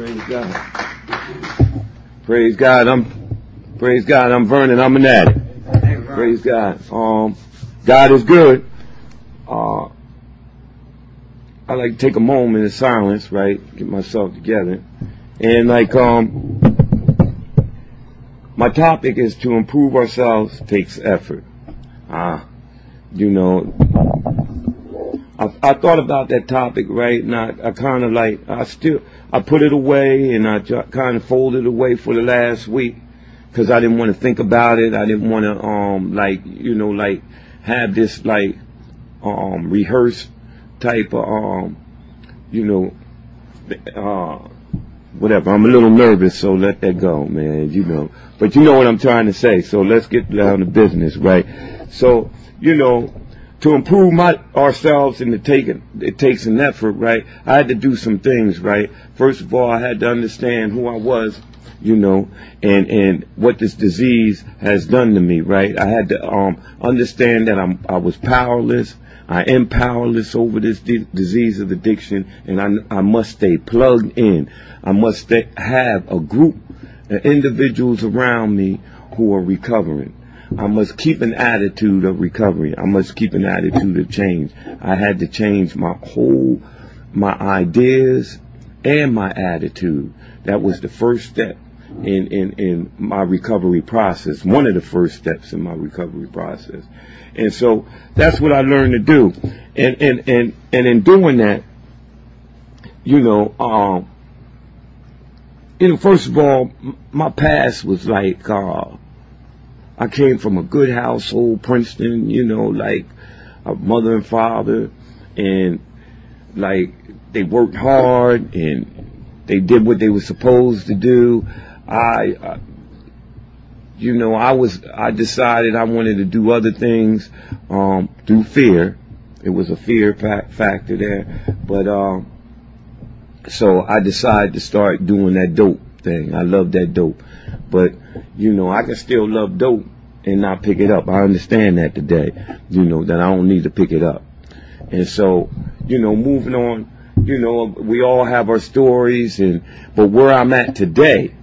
Praise God. Praise God. I'm praise God. I'm Vernon. I'm an addict. Praise God. Um, God is good. Uh, I like to take a moment of silence, right? Get myself together. And like, um, my topic is to improve ourselves takes effort. Ah, uh, you know, I, I thought about that topic, right? And I, I kind of like, I still, I put it away and I kind of folded away for the last week because I didn't want to think about it. I didn't want to, um, like, you know, like have this like, um, rehearsed type of, um, you know, uh, whatever. I'm a little nervous, so let that go, man. You know, but you know what I'm trying to say. So let's get down to business, right? So, you know, to improve my ourselves and to take it, it takes an effort, right? I had to do some things, right? First of all, I had to understand who I was, you know, and and what this disease has done to me, right? I had to um understand that I'm I was powerless. I am powerless over this di- disease of addiction, and I, I must stay plugged in. I must stay, have a group of individuals around me who are recovering. I must keep an attitude of recovery. I must keep an attitude of change. I had to change my whole, my ideas and my attitude. That was the first step in, in, in my recovery process. One of the first steps in my recovery process. And so that's what I learned to do. And, and, and, and in doing that, you know, um, you know, first of all, my past was like, uh, I came from a good household, Princeton, you know, like a mother and father, and like they worked hard and they did what they were supposed to do. I, uh, you know, I was, I decided I wanted to do other things, um, through fear. It was a fear fa- factor there, but, um, so I decided to start doing that dope thing. I love that dope. But, you know, I can still love dope and not pick it up. I understand that today, you know, that I don't need to pick it up. And so, you know, moving on, you know, we all have our stories and, but where I'm at today,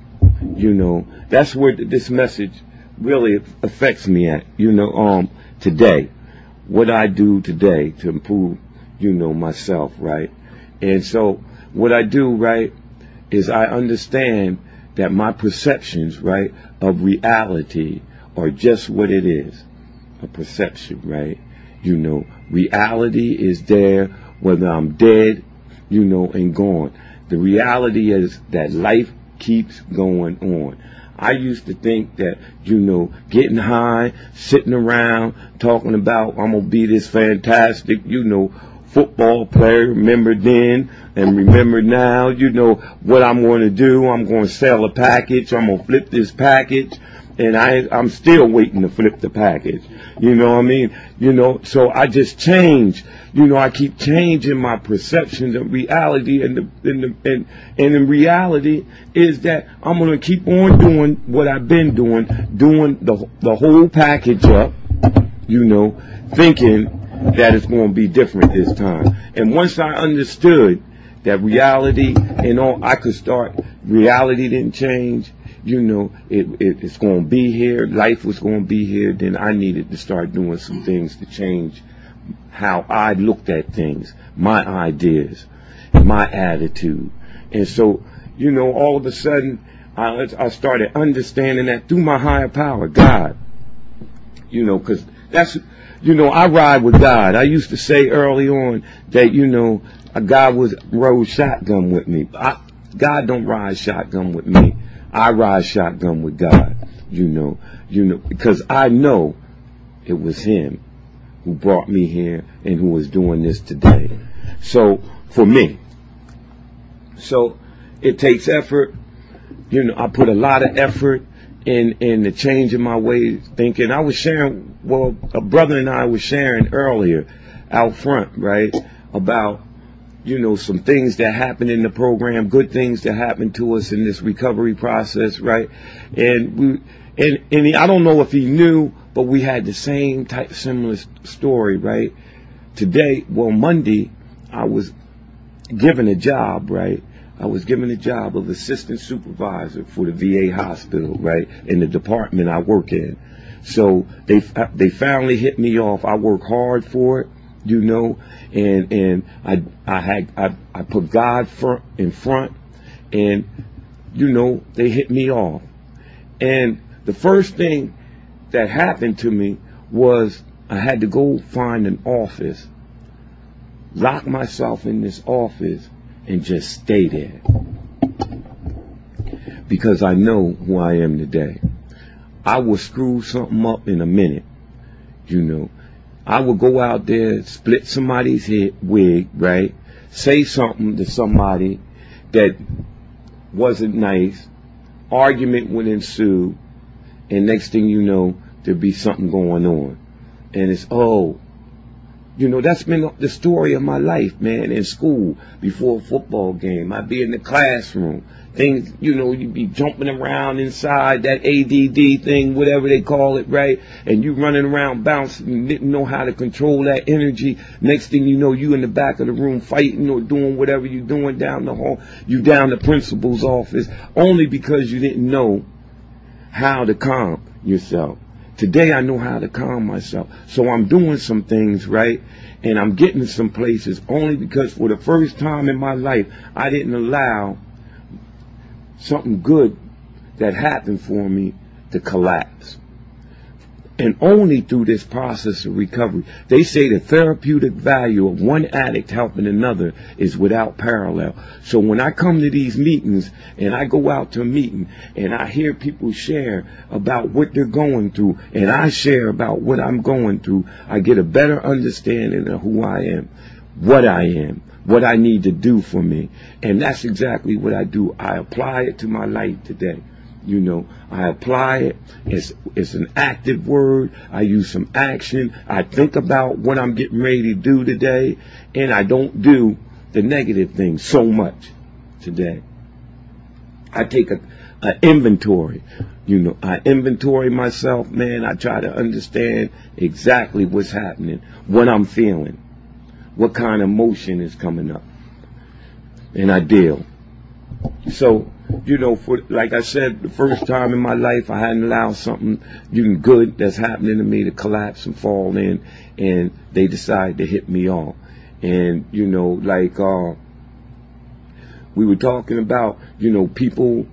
you know, that's where this message really affects me at, you know, um, today, what I do today to improve, you know, myself, right? And so what I do, right, is I understand that my perceptions, right, of reality are just what it is a perception, right? You know, reality is there whether I'm dead, you know, and gone. The reality is that life keeps going on. I used to think that, you know, getting high, sitting around, talking about I'm gonna be this fantastic, you know, football player, remember then and remember now, you know, what I'm going to do. I'm going to sell a package. I'm going to flip this package. And I, I'm still waiting to flip the package. You know what I mean? You know, so I just change. You know, I keep changing my perceptions of reality and the, and the, and, and in reality is that I'm going to keep on doing what I've been doing, doing the, the whole package up, you know, thinking that it's going to be different this time. And once I understood that reality and all, I could start, reality didn't change, you know, it, it, it's going to be here, life was going to be here, then I needed to start doing some things to change how I looked at things, my ideas, my attitude. And so, you know, all of a sudden, I, I started understanding that through my higher power, God. You know, because that's, you know, I ride with God. I used to say early on that, you know, guy was rode shotgun with me. I, God don't ride shotgun with me. I ride shotgun with God. You know, you know, because I know it was Him who brought me here and who is doing this today. So for me, so it takes effort. You know, I put a lot of effort in in the change in my way of thinking. I was sharing, well, a brother and I was sharing earlier out front, right, about you know some things that happened in the program, good things that happened to us in this recovery process, right, and we. And, and he, I don't know if he knew, but we had the same type, similar story, right? Today, well, Monday, I was given a job, right? I was given the job of assistant supervisor for the VA hospital, right, in the department I work in. So they they finally hit me off. I work hard for it, you know, and and I I had I, I put God front in front, and you know they hit me off. And the first thing that happened to me was I had to go find an office, lock myself in this office, and just stay there. Because I know who I am today. I will screw something up in a minute, you know. I will go out there, split somebody's head wig, right? Say something to somebody that wasn't nice. Argument would ensue, and next thing you know, there'd be something going on. And it's, oh, you know, that's been the story of my life, man, in school, before a football game. I'd be in the classroom. Things, you know, you'd be jumping around inside that ADD thing, whatever they call it, right? And you running around bouncing and didn't know how to control that energy. Next thing you know, you in the back of the room fighting or doing whatever you're doing down the hall. You down the principal's office only because you didn't know how to calm yourself. Today I know how to calm myself. So I'm doing some things, right? And I'm getting to some places only because for the first time in my life, I didn't allow something good that happened for me to collapse and only through this process of recovery. They say the therapeutic value of one addict helping another is without parallel. So when I come to these meetings and I go out to a meeting and I hear people share about what they're going through and I share about what I'm going through, I get a better understanding of who I am, what I am, what I need to do for me. And that's exactly what I do. I apply it to my life today. You know, I apply it. It's, it's an active word. I use some action. I think about what I'm getting ready to do today, and I don't do the negative things so much today. I take a, a inventory. You know, I inventory myself, man. I try to understand exactly what's happening, what I'm feeling, what kind of emotion is coming up, and I deal. So you know, for like I said, the first time in my life, I hadn't allowed something even good that's happening to me to collapse and fall in, and they decided to hit me off. And you know, like uh, we were talking about, you know, people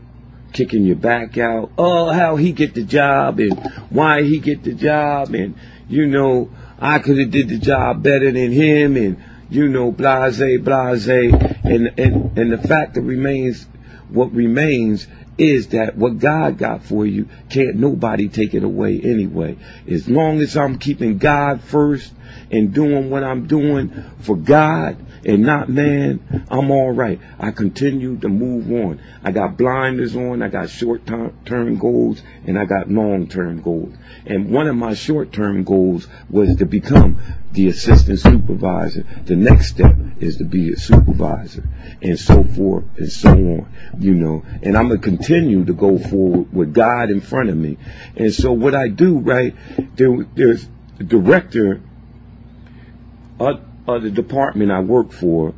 kicking your back out. Oh, how he get the job, and why he get the job, and you know, I could have did the job better than him, and you know, blase, blase, and and and the fact that remains what remains is that what God got for you, can't nobody take it away anyway. As long as I'm keeping God first and doing what I'm doing for God and not man, I'm all right. I continue to move on. I got blinders on, I got short term goals, and I got long term goals. And one of my short term goals was to become the assistant supervisor. The next step is to be a supervisor and so forth and so on, you know. And I'm going to continue to go forward with God in front of me. And so what I do, right, there, there's the director of, of the department I work for,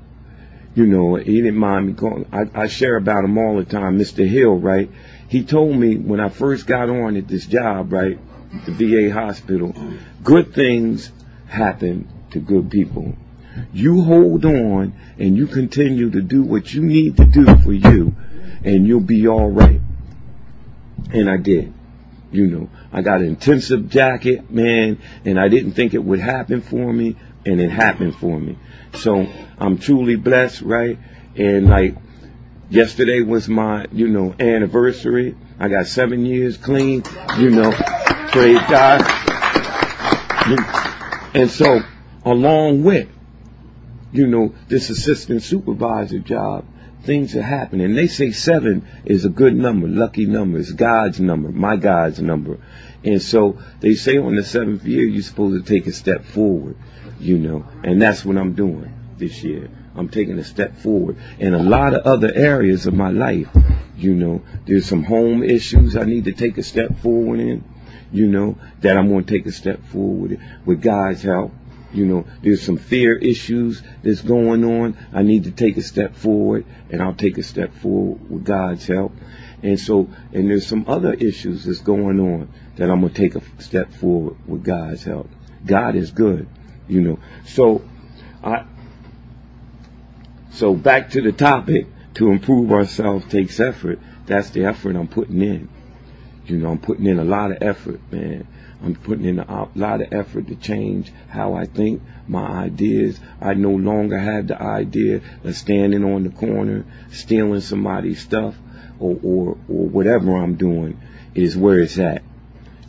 you know, he didn't mind me going. I, I share about him all the time, Mr. Hill, right? He told me when I first got on at this job, right, the VA hospital, good things happen to good people. You hold on and you continue to do what you need to do for you, and you'll be all right. And I did. You know, I got an intensive jacket, man, and I didn't think it would happen for me, and it happened for me. So I'm truly blessed, right? And like yesterday was my, you know, anniversary. I got seven years clean, you know, praise God. And so, along with, you know, this assistant supervisor job, things are happening. They say seven is a good number, lucky number. It's God's number, my God's number. And so they say on the seventh year, you're supposed to take a step forward, you know, and that's what I'm doing this year. I'm taking a step forward in a lot of other areas of my life. You know, there's some home issues I need to take a step forward in, you know, that I'm going to take a step forward with God's help You know, there's some fear issues that's going on. I need to take a step forward, and I'll take a step forward with God's help. And so, and there's some other issues that's going on that I'm going to take a step forward with God's help. God is good, you know. So, I, so back to the topic, to improve ourselves takes effort. That's the effort I'm putting in. You know, I'm putting in a lot of effort, man. I'm putting in a lot of effort to change how I think, my ideas. I no longer have the idea of standing on the corner, stealing somebody's stuff, or, or, or whatever I'm doing is where it's at.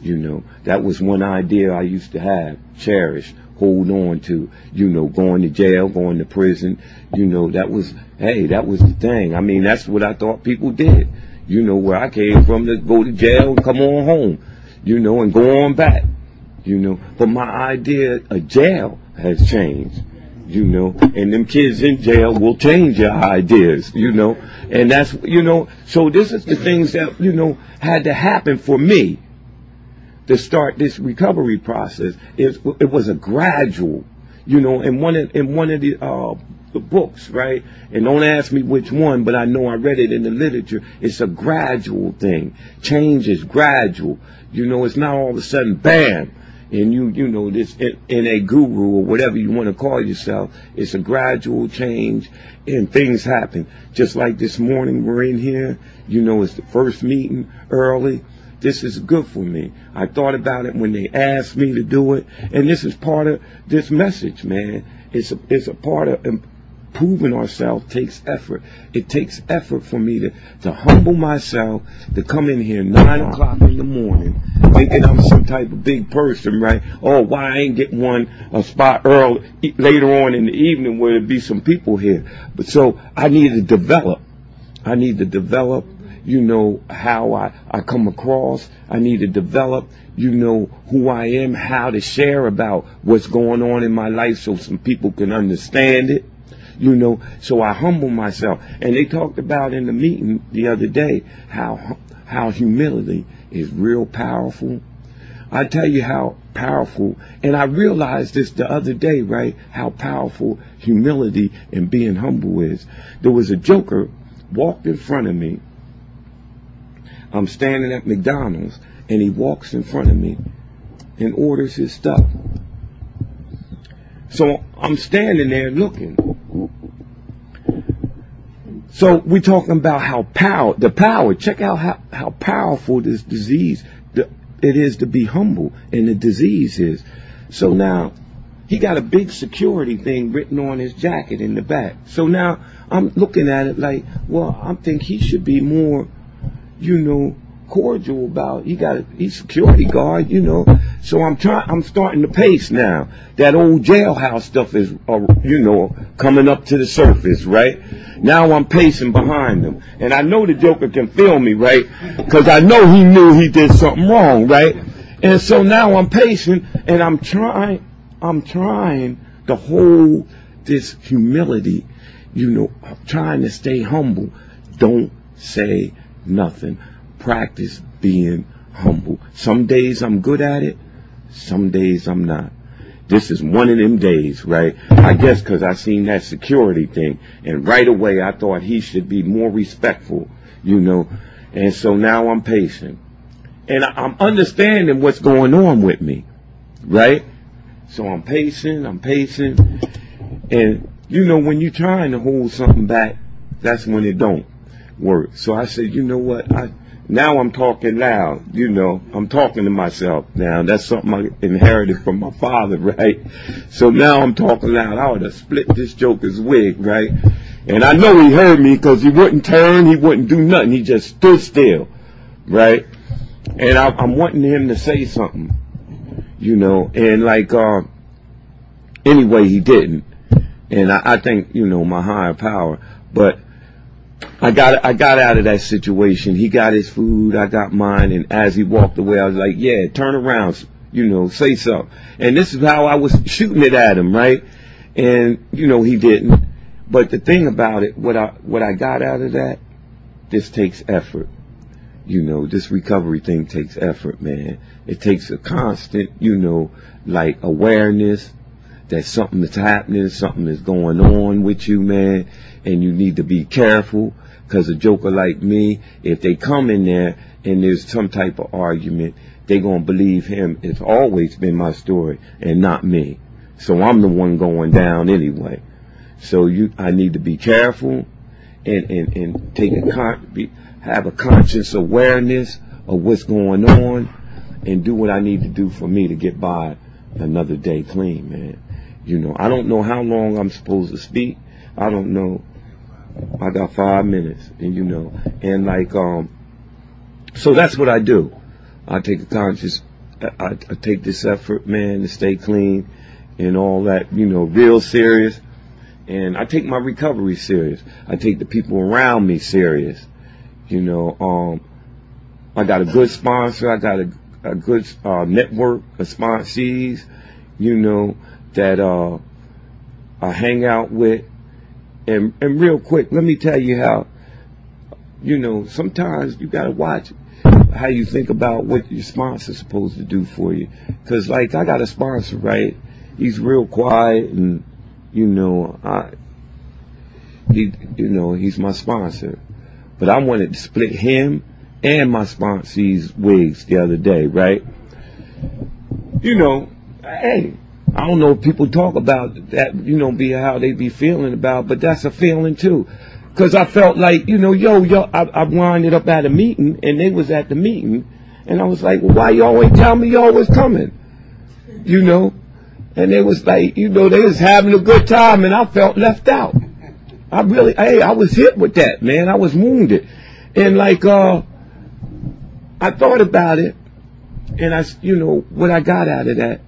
You know, that was one idea I used to have, cherish, hold on to, you know, going to jail, going to prison. You know, that was, hey, that was the thing. I mean, that's what I thought people did. You know, where I came from to go to jail and come on home you know, and go on back, you know. But my idea of jail has changed, you know, and them kids in jail will change your ideas, you know, and that's, you know, so this is the things that, you know, had to happen for me to start this recovery process. It, it was a gradual, you know, in one of, in one of the, uh, the books, right? And don't ask me which one, but I know I read it in the literature. It's a gradual thing. Change is gradual. You know, it's not all of a sudden, bam, and you, you know, this in, in a guru or whatever you want to call yourself. It's a gradual change and things happen. Just like this morning we're in here, you know, it's the first meeting early. This is good for me. I thought about it when they asked me to do it, and this is part of this message, man. It's a, it's a part of proving ourselves takes effort. It takes effort for me to, to humble myself, to come in here nine o'clock in the morning, thinking I'm some type of big person, right? Oh, why I ain't get one a spot early later on in the evening where there'd be some people here. But so I need to develop. I need to develop, you know, how I, I come across. I need to develop, you know, who I am, how to share about what's going on in my life so some people can understand it you know, so I humble myself. And they talked about in the meeting the other day how, how humility is real powerful. I tell you how powerful, and I realized this the other day, right? How powerful humility and being humble is. There was a joker walked in front of me. I'm standing at McDonald's, and he walks in front of me and orders his stuff. So I'm standing there looking. So we're talking about how power, the power, check out how, how powerful this disease, it is to be humble and the disease is. So now he got a big security thing written on his jacket in the back. So now I'm looking at it like, well, I think he should be more, you know, cordial about. He got a he's security guard, you know. So I'm trying. I'm starting to pace now. That old jailhouse stuff is, uh, you know, coming up to the surface, right? Now I'm pacing behind him, and I know the Joker can feel me, right? Because I know he knew he did something wrong, right? And so now I'm pacing, and I'm trying. I'm trying to hold this humility, you know, trying to stay humble. Don't say nothing practice being humble. Some days I'm good at it, some days I'm not. This is one of them days, right? I guess because I seen that security thing, and right away I thought he should be more respectful, you know. And so now I'm patient, and I'm understanding what's going on with me, right? So I'm patient, I'm patient, and you know when you're trying to hold something back, that's when it don't work. So I said, you know what, I now I'm talking loud, you know, I'm talking to myself now. That's something I inherited from my father, right? So now I'm talking loud. I would have split this joker's wig, right? And I know he heard me because he wouldn't turn, he wouldn't do nothing. He just stood still, right? And I, am wanting him to say something, you know, and like, uh, anyway, he didn't. And I, I think, you know, my higher power, but I got I got out of that situation. He got his food, I got mine, and as he walked away, I was like, "Yeah, turn around, you know, say something." And this is how I was shooting it at him, right? And you know, he didn't. But the thing about it, what I what I got out of that, this takes effort. You know, this recovery thing takes effort, man. It takes a constant, you know, like awareness, that something is happening, something is going on with you, man, and you need to be careful. Cause a joker like me, if they come in there and there's some type of argument, they gonna believe him. It's always been my story and not me. So I'm the one going down anyway. So you, I need to be careful and, and, and take a con, be, have a conscious awareness of what's going on and do what I need to do for me to get by another day clean, man. You know, I don't know how long I'm supposed to speak. I don't know. I got five minutes, and you know, and like, um, so that's what I do. I take a conscious, I, I take this effort, man, to stay clean and all that, you know, real serious. And I take my recovery serious. I take the people around me serious. You know, um, I got a good sponsor. I got a, a good uh, network of sponsees, you know, that uh, I hang out with. And, and real quick, let me tell you how, you know, sometimes you got to watch how you think about what your sponsor's supposed to do for you. Because, like, I got a sponsor, right? He's real quiet and, you know, I, he, you know, he's my sponsor. But I wanted to split him and my sponsee's wigs the other day, right? You know, hey, I don't know if people talk about that, you know, be how they be feeling about, but that's a feeling too. Cause I felt like, you know, yo, yo, I, I winded up at a meeting and they was at the meeting and I was like, well, why you always tell me y'all was coming? You know? And they was like, you know, they was having a good time and I felt left out. I really, hey, I was hit with that, man. I was wounded. And like, uh, I thought about it and I, you know, what I got out of that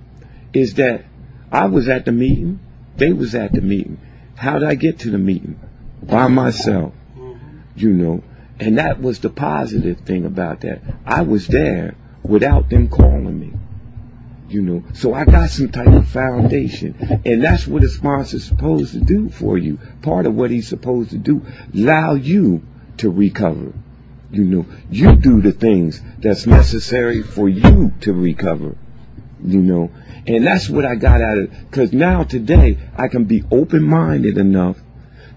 is that I was at the meeting. They was at the meeting. How did I get to the meeting? By myself. Mm-hmm. You know, and that was the positive thing about that. I was there without them calling me. You know, so I got some type of foundation. And that's what a sponsor's supposed to do for you. Part of what he's supposed to do, allow you to recover. You know, you do the things that's necessary for you to recover. You know, and that's what I got out of it. Cause now today I can be open-minded enough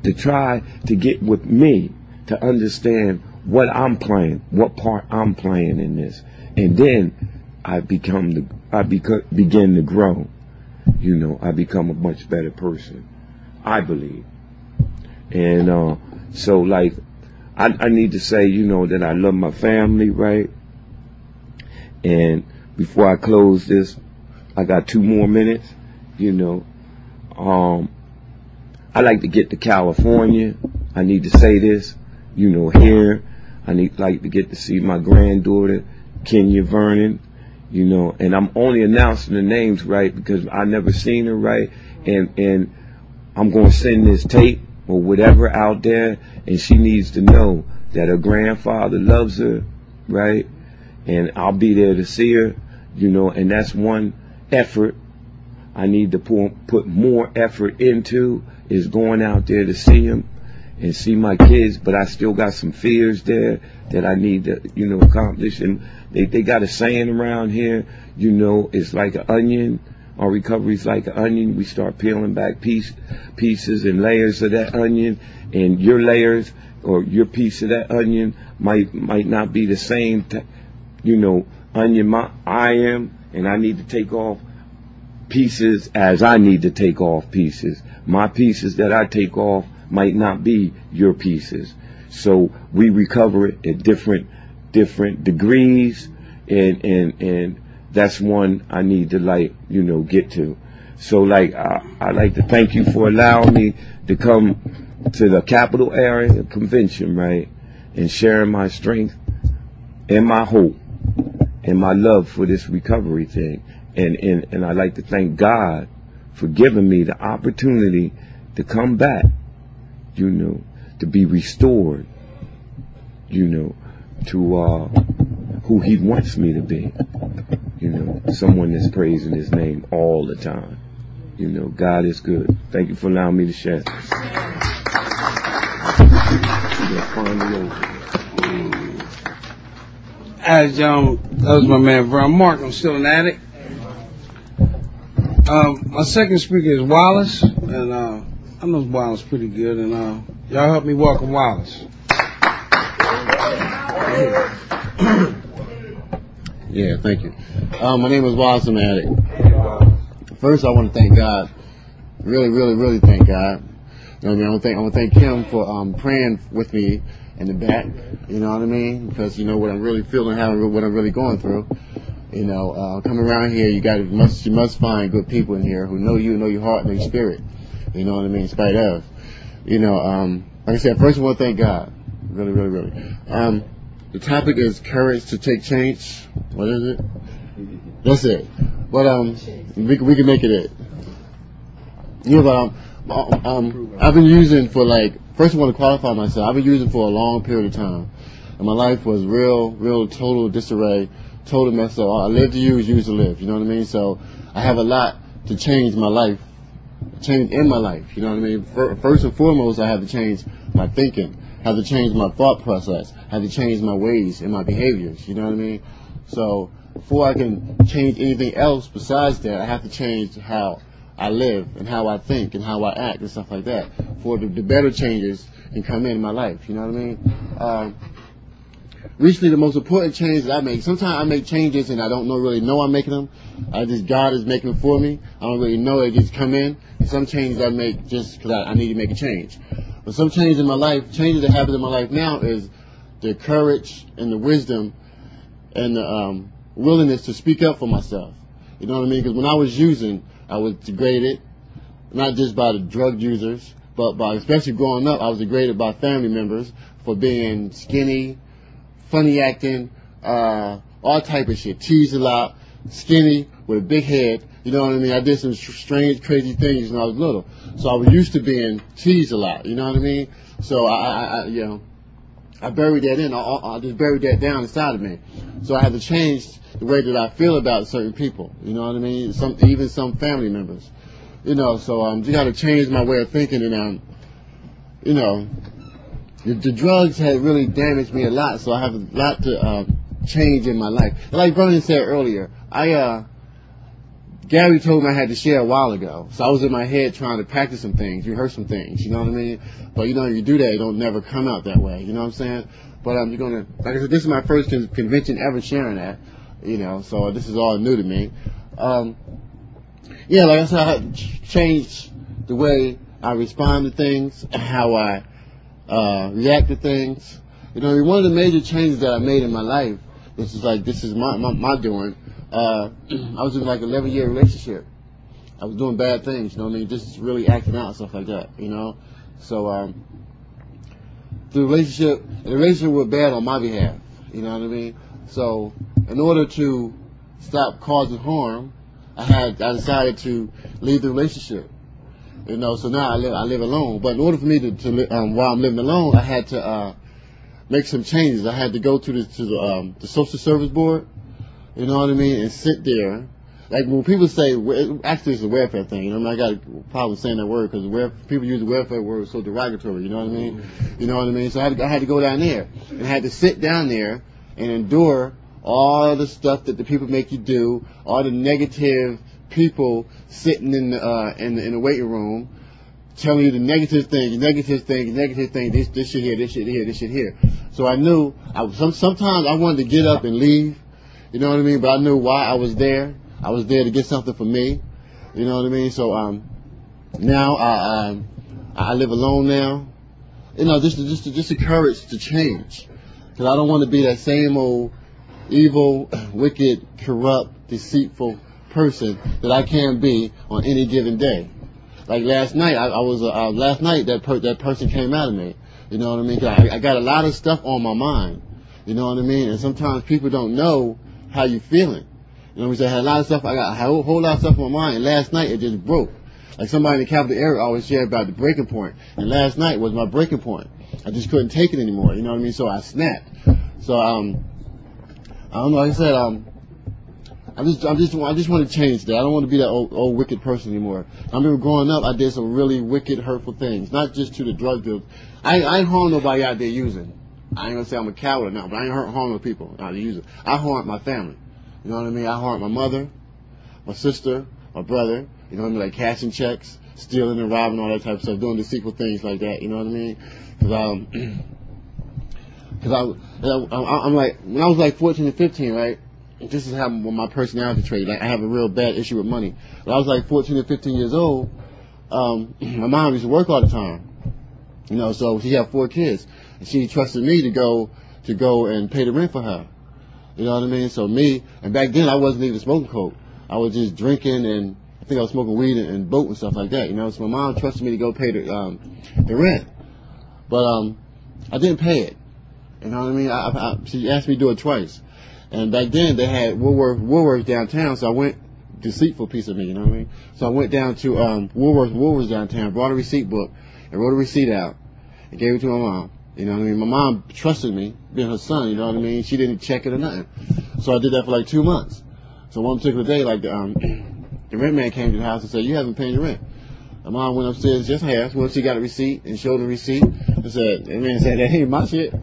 to try to get with me to understand what I'm playing, what part I'm playing in this. And then I become the, I begin to grow. You know, I become a much better person. I believe. And, uh, so like, I, I need to say, you know, that I love my family, right? And before I close this, I got two more minutes, you know. Um, I like to get to California. I need to say this, you know, here. I need like to get to see my granddaughter, Kenya Vernon, you know, and I'm only announcing the names right because I never seen her right, and and I'm gonna send this tape or whatever out there, and she needs to know that her grandfather loves her, right, and I'll be there to see her, you know, and that's one effort I need to put more effort into is going out there to see him and see my kids, but I still got some fears there that I need to, you know, accomplish. And they, they got a saying around here, you know, it's like an onion. Our recovery's like an onion. We start peeling back piece, pieces and layers of that onion, and your layers or your piece of that onion might might not be the same, t- you know, onion my, I am, and I need to take off pieces as I need to take off pieces. My pieces that I take off might not be your pieces. So we recover it at different different degrees and and and that's one I need to like, you know, get to. So like I I like to thank you for allowing me to come to the capital area convention, right? And sharing my strength and my hope and my love for this recovery thing. And, and, and I'd like to thank God for giving me the opportunity to come back, you know, to be restored, you know, to uh, who He wants me to be. You know, someone that's praising His name all the time. You know, God is good. Thank you for allowing me to share. As um, that was my man Vern Mark. I'm still an addict. Um, my second speaker is Wallace, and uh, I know Wallace pretty good, and uh, y'all help me welcome Wallace. Yeah, thank you. Uh, my name is Wallace Matic. First, I want to thank God. Really, really, really thank God. You know what I mean? I want to thank, thank Kim for um, praying with me in the back. You know what I mean? Because you know what I'm really feeling, how what I'm really going through. You know, uh, coming around here, you got to must you must find good people in here who know you, know your heart, know your spirit. You know what I mean? In spite of, you know, um, like I said, first want to thank God. Really, really, really. Um, the topic is courage to take change. What is it? That's it. But um, we we can make it it. Yeah, but um, um, I've been using for like first I want to qualify myself. I've been using for a long period of time, and my life was real, real total disarray total mess up. I live to use, use to live. You know what I mean? So I have a lot to change my life, change in my life. You know what I mean? First and foremost, I have to change my thinking, have to change my thought process, have to change my ways and my behaviors. You know what I mean? So before I can change anything else besides that, I have to change how I live and how I think and how I act and stuff like that. For the, the better changes can come in my life. You know what I mean? Um, recently the most important changes I make. Sometimes I make changes and I don't know really know I'm making them. I just God is making them for me. I don't really know it just come in. And some changes I make just because I, I, need to make a change. But some changes in my life, changes that happen in my life now is the courage and the wisdom and the um, willingness to speak up for myself. You know what I mean? Because when I was using, I was degraded, not just by the drug users, but by especially growing up, I was degraded by family members for being skinny, funny acting, uh, all type of shit. Teased a lot, skinny, with a big head. You know what I mean? I did some strange, crazy things when I was little. So I was used to being teased a lot. You know what I mean? So I, I, I you know, I buried that in. I, I just buried that down inside of me. So I had to change the way that I feel about certain people. You know what I mean? Some, even some family members. You know, so um, just got to change my way of thinking and um, you know, the, the, drugs had really damaged me a lot, so I have a lot to uh, change in my life. Like Vernon said earlier, I uh, Gary told me I had to share a while ago, so I was in my head trying to practice some things, rehearse some things. You know what I mean? But you know, you do that, it don't never come out that way. You know what I'm saying? But I'm um, gonna, like I said, this is my first convention ever sharing that. You know, so this is all new to me. Um, yeah, like I said, I had to change the way I respond to things, how I uh, react to things. You know, one of the major changes that I made in my life, this is like, this is my, my, my doing, uh, I was in like an 11 year relationship. I was doing bad things, you know what I mean? Just really acting out and stuff like that, you know? So, um, the relationship, the relationship was bad on my behalf, you know what I mean? So, in order to stop causing harm, I had, I decided to leave the relationship. You know, so now I live I live alone. But in order for me to, to li- um, while I'm living alone, I had to uh, make some changes. I had to go to the to the, um, the social service board. You know what I mean, and sit there. Like when people say, actually it's a welfare thing. You know, I, mean, I got a problem saying that word because people use the welfare word so derogatory. You know what I mean? You know what I mean? So I had, to, I had to go down there and I had to sit down there and endure all the stuff that the people make you do, all the negative people sitting in the, uh, in the, in the waiting room telling you the negative things, negative things, negative things, this, this shit here, this shit here, this shit here. So I knew, I, some, sometimes I wanted to get up and leave, you know what I mean? But I knew why I was there. I was there to get something for me, you know what I mean? So, um, now I, I, I live alone now. You know, just, just, just the courage to change. Cause I don't want to be that same old evil, wicked, corrupt, deceitful person that I can be on any given day. Like last night, I, I was uh, last night that per, that person came out of me. You know what I mean? I, I got a lot of stuff on my mind. You know what I mean? And sometimes people don't know how you feeling. You know what I mean? I had a lot of stuff. I got a whole, whole lot of stuff on my mind. And last night it just broke. Like somebody in the capital area always share about the breaking point. And last night was my breaking point. I just couldn't take it anymore. You know what I mean? So I snapped. So um, I don't know. Like I said, um, I just, I just, I just want to change that. I don't want to be that old, old wicked person anymore. I remember growing up, I did some really wicked, hurtful things. Not just to the drug dealers. I, I ain't harm nobody out there using. I ain't gonna say I'm a coward now, but I ain't harm no people out there using. I harm my family. You know what I mean? I harm my mother, my sister, my brother, You know what I mean? Like cashing checks, stealing and robbing, all that type of stuff, doing deceitful things like that. You know what I mean? Because um, cause I, I, I'm like, when I was like 14 and 15, right? This is how my personality trait. Like I have a real bad issue with money. When I was like 14 or 15 years old, um, my mom used to work all the time. You know, so she had four kids, and she trusted me to go to go and pay the rent for her. You know what I mean? So me, and back then I wasn't even smoking coke. I was just drinking and I think I was smoking weed and, and boat and stuff like that. You know, so my mom trusted me to go pay the um, the rent, but um, I didn't pay it. You know what I mean? I, I, she asked me to do it twice, and back then they had Woolworth Woolworth downtown, so I went deceitful piece of me. You know what I mean? So I went down to um, Woolworth Woolworth downtown, brought a receipt book, and wrote a receipt out, and gave it to my mom. You know what I mean? My mom trusted me, being her son, you know what I mean? She didn't check it or nothing. So I did that for like two months. So one particular day, like, um, the rent man came to the house and said, you haven't paid your rent. My mom went upstairs, just asked, well, she got a receipt and showed the receipt. I said, the man said, that ain't my shit.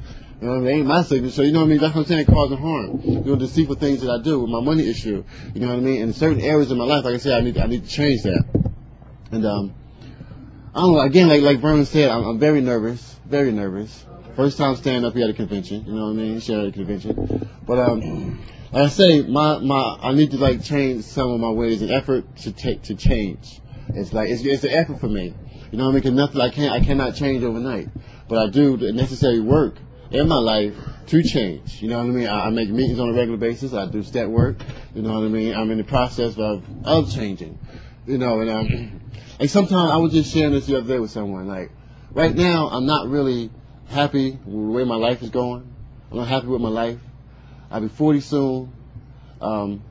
You know what I mean? Ain't my signature. So you know what I mean? That's what I'm saying, causing harm. You know, deceitful things that I do with my money issue. You know what I mean? In certain areas of my life, like I said, I need, I need to change that. And, um, I don't know, again, like, like Vernon said, I'm, I'm very nervous, very nervous. First time standing up here at a convention, you know what I mean? Share at a convention. But, um, like I say, my, my, I need to like change some of my ways, an effort to take, to change. It's like, it's, it's an effort for me. You know what I mean? Cause nothing, I can't, I cannot change overnight. But I do the necessary work in my life to change. You know what I mean? I, I make meetings on a regular basis. I do step work. You know what I mean? I'm in the process of, of changing. You know, and um, like sometimes I was just sharing this the other day with someone. Like, right now, I'm not really happy with the way my life is going. I'm not happy with my life. I'll be 40 soon. Um,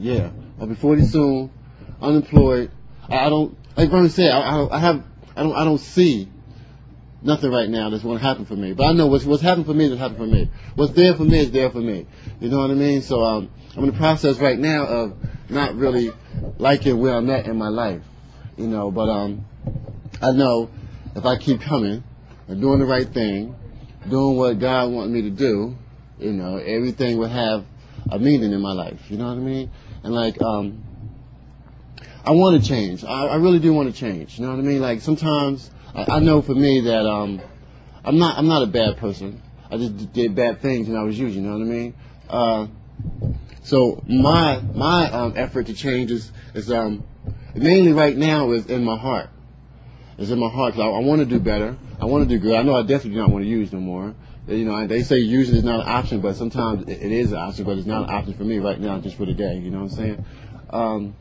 yeah, I'll be 40 soon. Unemployed. I, I don't, like Vernon said, I, I, I have, I don't, I don't see nothing right now that's going to happen for me. But I know what's, what's happened for me is happened for me. What's there for me is there for me. You know what I mean? So, um, I'm in the process right now of not really liking where I'm at in my life. You know, but, um, I know if I keep coming and doing the right thing, doing what God wants me to do, you know, everything will have a meaning in my life. You know what I mean? And like, um, I want to change. I, I really do want to change. You know what I mean? Like sometimes I, I know for me that um, I'm not I'm not a bad person. I just did bad things when I was youth. You know what I mean? Uh, so my my um, effort to change is is um, mainly right now is in my heart. It's in my heart. Cause I, I want to do better. I want to do good. I know I definitely do not want to use no more. You know, they say using is not an option, but sometimes it, is an option, but it's not an option for me right now, just for the day. You know what I'm saying? Um,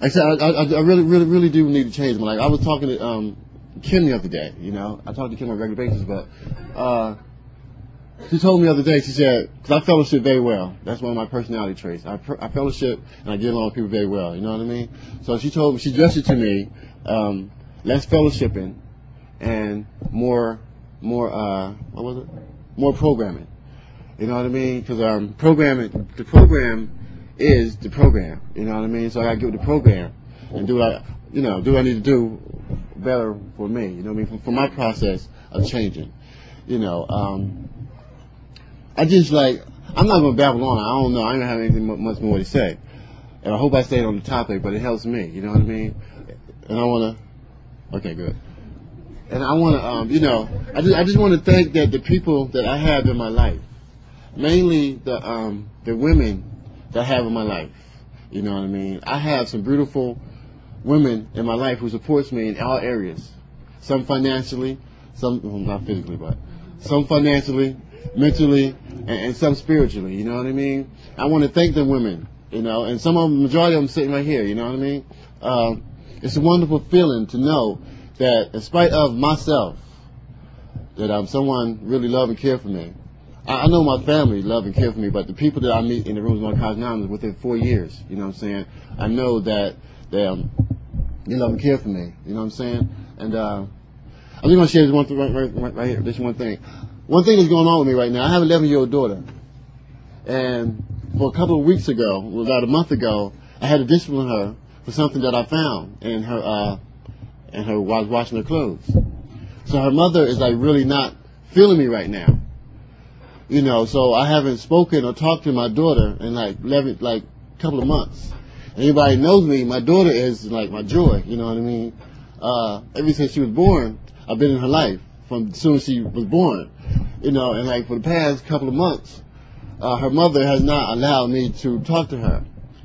I said, I, I, I really, really, really do need to change my life. I was talking to um, Kim the other day. You know, I talk to Kim on a regular basis, but uh, she told me the other day. She said, "Because I fellowship very well. That's one of my personality traits. I, I fellowship and I get along with people very well. You know what I mean? So she told me, she it to me, um, less fellowshipping and more, more, uh, what was it? More programming. You know what I mean? Because um, programming, the program is the program. You know what I mean? So I got to get the program and do what I, you know, do what I need to do better for me. You know what I mean? For, for my process of changing. You know, um, I just like, I'm not going to babble on. I don't know. I don't have anything much more to say. And I hope I stayed on the topic, but it helps me. You know what I mean? And I want to, okay, good. And I want to, um, you know, I just, I just want to thank that the people that I have in my life, mainly the, um, the women that I have in my life. You know what I mean? I have some beautiful women in my life who supports me in all areas. Some financially, some well, not physically, but some financially, mentally, and, and, some spiritually. You know what I mean? I want to thank the women. You know, and some of them, majority of them sitting right here. You know what I mean? Uh, it's a wonderful feeling to know that, in spite of myself, that um, someone really love and care for me. I, I know my family love and care for me, but the people that I meet in the rooms of my now within four years, you know what I'm saying? I know that they, um, they love and care for me, you know what I'm saying? And uh, I'm just going to share this one thing right, right, right, right here, this one thing. One thing that's going on with me right now, I have an 11 year old daughter. And for a couple of weeks ago, about a month ago, I had to discipline her for something that I found in her, uh, in her while I was washing her clothes. So her mother is like really not feeling me right now. You know, so I haven't spoken or talked to my daughter in like 11, like couple of months. Anybody knows me, my daughter is like my joy. You know what I mean? Uh, ever since she was born, I've been in her life from as soon as she was born. You know, and like for the past couple of months, uh, her mother has not allowed me to talk to her.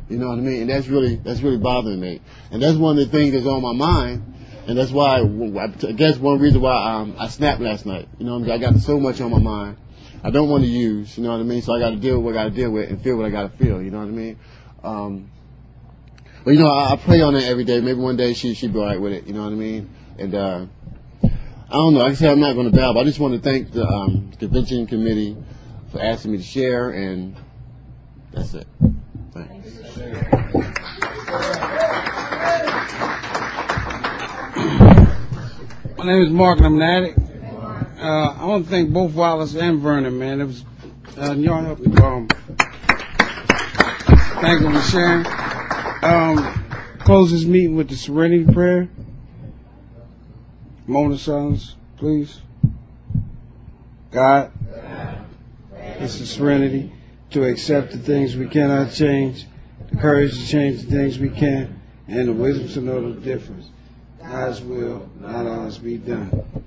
You know what I mean? And that's really that's really bothering me. And that's one of the things that's on my mind. And that's why I guess one reason why um, I snapped last night. You know, what I, mean? I got so much on my mind. I don't want to use. You know what I mean? So I got to deal with what I got to deal with and feel what I got to feel. You know what I mean? Um, but you know, I, I pray on it every day. Maybe one day she she'd be all right with it. You know what I mean? And uh, I don't know. Like I said, I'm not going to babble. I just want to thank the um, convention committee for asking me to share, and that's it. Thanks. My name is Mark, and I'm an addict. Uh, I want to thank both Wallace and Vernon, man. It was uh, y'all helped me. Um, thank you for sharing. Um, close this meeting with the Serenity Prayer. Of silence, please. God, it's the serenity to accept the things we cannot change, the courage to change the things we can, and the wisdom to know the difference. God's will, not ours, be done.